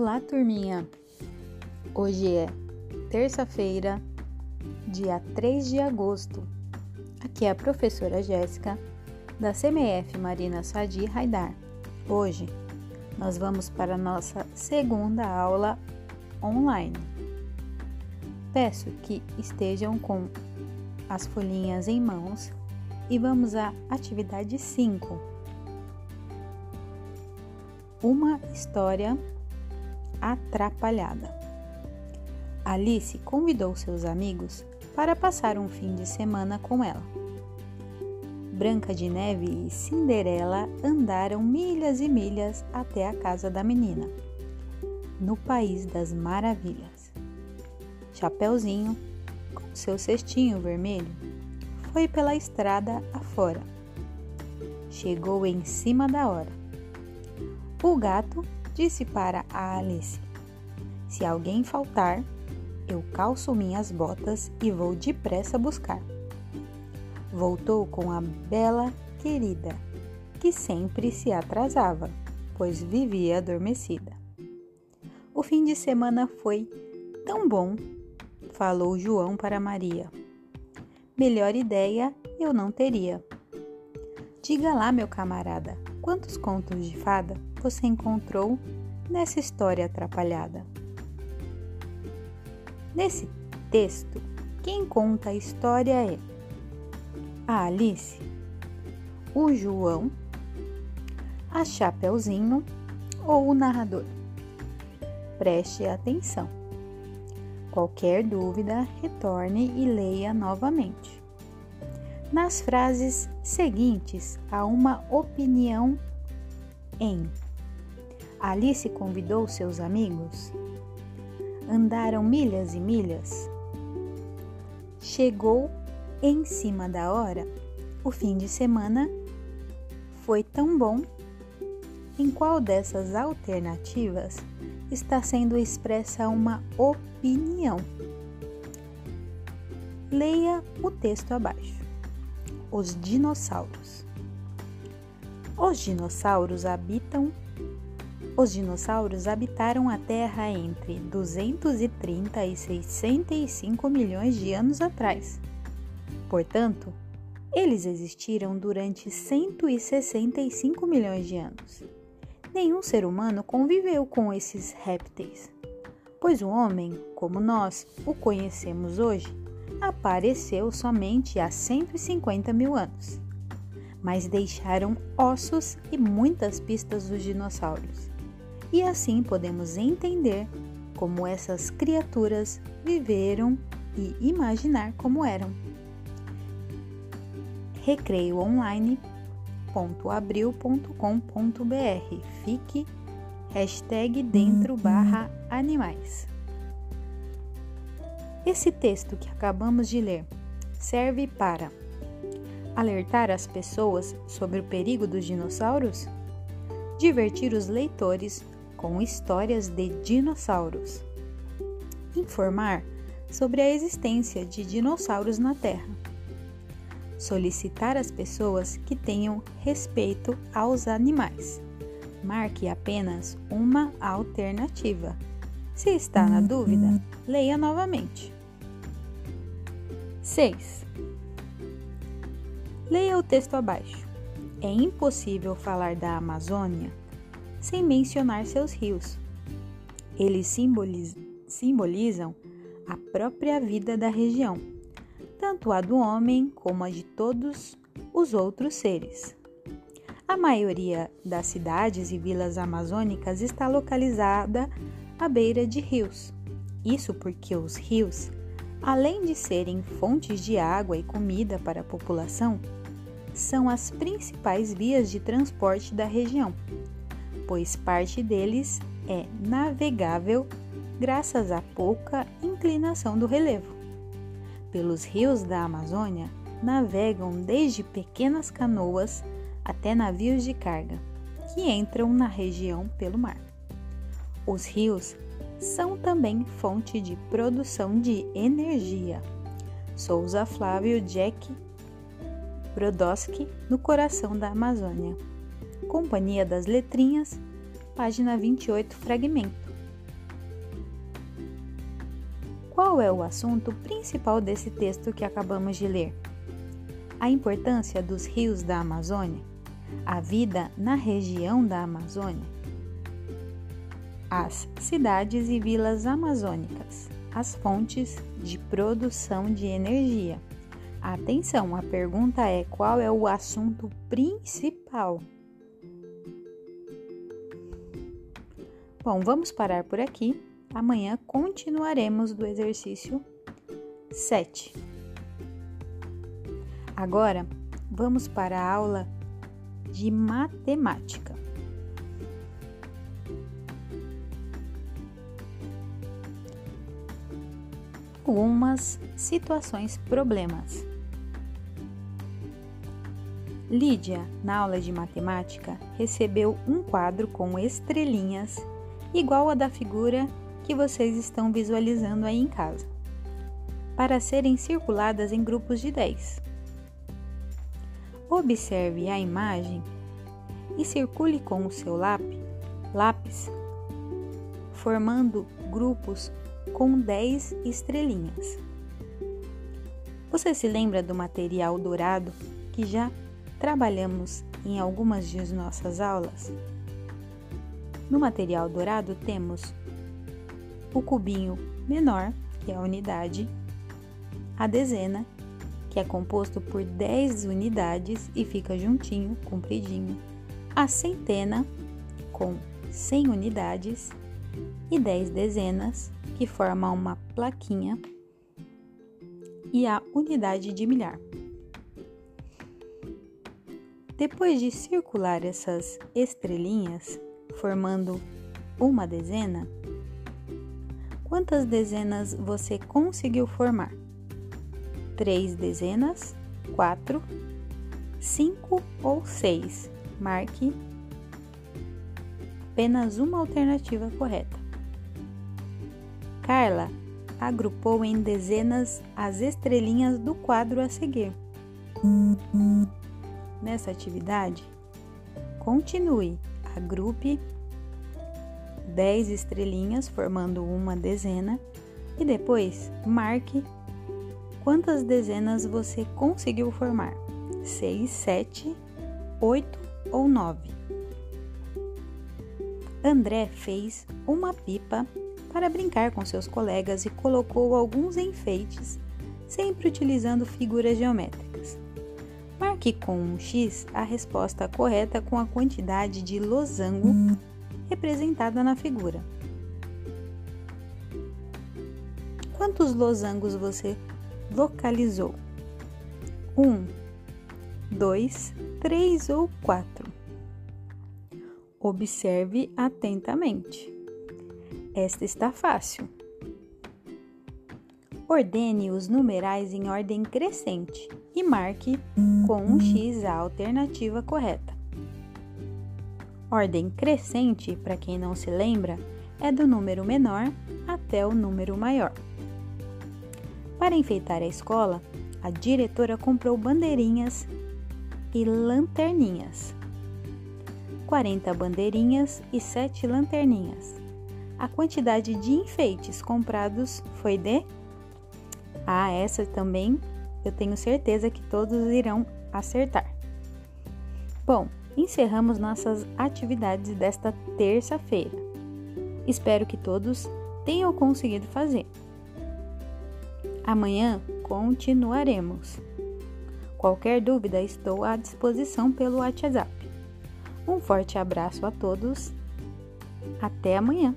Olá, turminha! Hoje é terça-feira, dia 3 de agosto. Aqui é a professora Jéssica, da CMF Marina Sadi Raidar. Hoje nós vamos para a nossa segunda aula online. Peço que estejam com as folhinhas em mãos e vamos à atividade 5. Uma história atrapalhada. Alice convidou seus amigos para passar um fim de semana com ela. Branca de Neve e Cinderela andaram milhas e milhas até a casa da menina, no País das Maravilhas. Chapeuzinho, com seu cestinho vermelho, foi pela estrada afora. Chegou em cima da hora. O gato disse para a Alice: Se alguém faltar, eu calço minhas botas e vou depressa buscar. Voltou com a bela querida, que sempre se atrasava, pois vivia adormecida. O fim de semana foi tão bom, falou João para Maria. Melhor ideia eu não teria. Diga lá, meu camarada, quantos contos de fada você encontrou nessa história atrapalhada? Nesse texto, quem conta a história é a Alice, o João, a Chapeuzinho ou o narrador. Preste atenção. Qualquer dúvida, retorne e leia novamente. Nas frases seguintes há uma opinião em Alice convidou seus amigos. Andaram milhas e milhas. Chegou em cima da hora. O fim de semana foi tão bom. Em qual dessas alternativas está sendo expressa uma opinião? Leia o texto abaixo. Os dinossauros. Os dinossauros habitam os dinossauros habitaram a Terra entre 230 e 65 milhões de anos atrás. Portanto, eles existiram durante 165 milhões de anos. Nenhum ser humano conviveu com esses répteis, pois o homem, como nós o conhecemos hoje, apareceu somente há 150 mil anos. Mas deixaram ossos e muitas pistas dos dinossauros e assim podemos entender como essas criaturas viveram e imaginar como eram. recreioonline.abril.com.br Fique hashtag dentro barra animais. Esse texto que acabamos de ler serve para alertar as pessoas sobre o perigo dos dinossauros, divertir os leitores com histórias de dinossauros. Informar sobre a existência de dinossauros na Terra. Solicitar às pessoas que tenham respeito aos animais. Marque apenas uma alternativa. Se está na dúvida, leia novamente. 6. Leia o texto abaixo. É impossível falar da Amazônia sem mencionar seus rios. Eles simbolizam a própria vida da região, tanto a do homem como a de todos os outros seres. A maioria das cidades e vilas amazônicas está localizada à beira de rios. Isso porque os rios, além de serem fontes de água e comida para a população, são as principais vias de transporte da região pois parte deles é navegável graças à pouca inclinação do relevo. Pelos rios da Amazônia navegam desde pequenas canoas até navios de carga, que entram na região pelo mar. Os rios são também fonte de produção de energia. Souza Flávio Jack Brodowski, no coração da Amazônia. Companhia das Letrinhas, página 28, fragmento. Qual é o assunto principal desse texto que acabamos de ler? A importância dos rios da Amazônia, a vida na região da Amazônia as cidades e vilas amazônicas, as fontes de produção de energia. Atenção, a pergunta é: qual é o assunto principal? Bom, vamos parar por aqui. Amanhã continuaremos do exercício 7. Agora, vamos para a aula de matemática. Algumas situações problemas. Lídia, na aula de matemática, recebeu um quadro com estrelinhas igual a da figura que vocês estão visualizando aí em casa, para serem circuladas em grupos de 10. Observe a imagem e circule com o seu lápis, lápis formando grupos com 10 estrelinhas. Você se lembra do material dourado que já trabalhamos em algumas de nossas aulas? No material dourado temos o cubinho menor, que é a unidade, a dezena, que é composto por 10 unidades e fica juntinho, compridinho, a centena, com 100 unidades, e 10 dezenas, que forma uma plaquinha, e a unidade de milhar. Depois de circular essas estrelinhas, formando uma dezena, quantas dezenas você conseguiu formar? Três dezenas, quatro, cinco ou seis? Marque apenas uma alternativa correta. Carla agrupou em dezenas as estrelinhas do quadro a seguir. Nessa atividade, continue, agrupe 10 estrelinhas formando uma dezena e depois marque quantas dezenas você conseguiu formar: 6, 7, 8 ou 9. André fez uma pipa para brincar com seus colegas e colocou alguns enfeites, sempre utilizando figuras geométricas. Marque com um X a resposta correta com a quantidade de losango representada na figura. Quantos losangos você localizou? Um, dois, três ou quatro? Observe atentamente. Esta está fácil. Ordene os numerais em ordem crescente e marque com um X a alternativa correta. Ordem crescente, para quem não se lembra, é do número menor até o número maior. Para enfeitar a escola, a diretora comprou bandeirinhas e lanterninhas. 40 bandeirinhas e 7 lanterninhas. A quantidade de enfeites comprados foi de. Ah, essa também eu tenho certeza que todos irão acertar. Bom, encerramos nossas atividades desta terça-feira. Espero que todos tenham conseguido fazer. Amanhã continuaremos. Qualquer dúvida, estou à disposição pelo WhatsApp. Um forte abraço a todos. Até amanhã!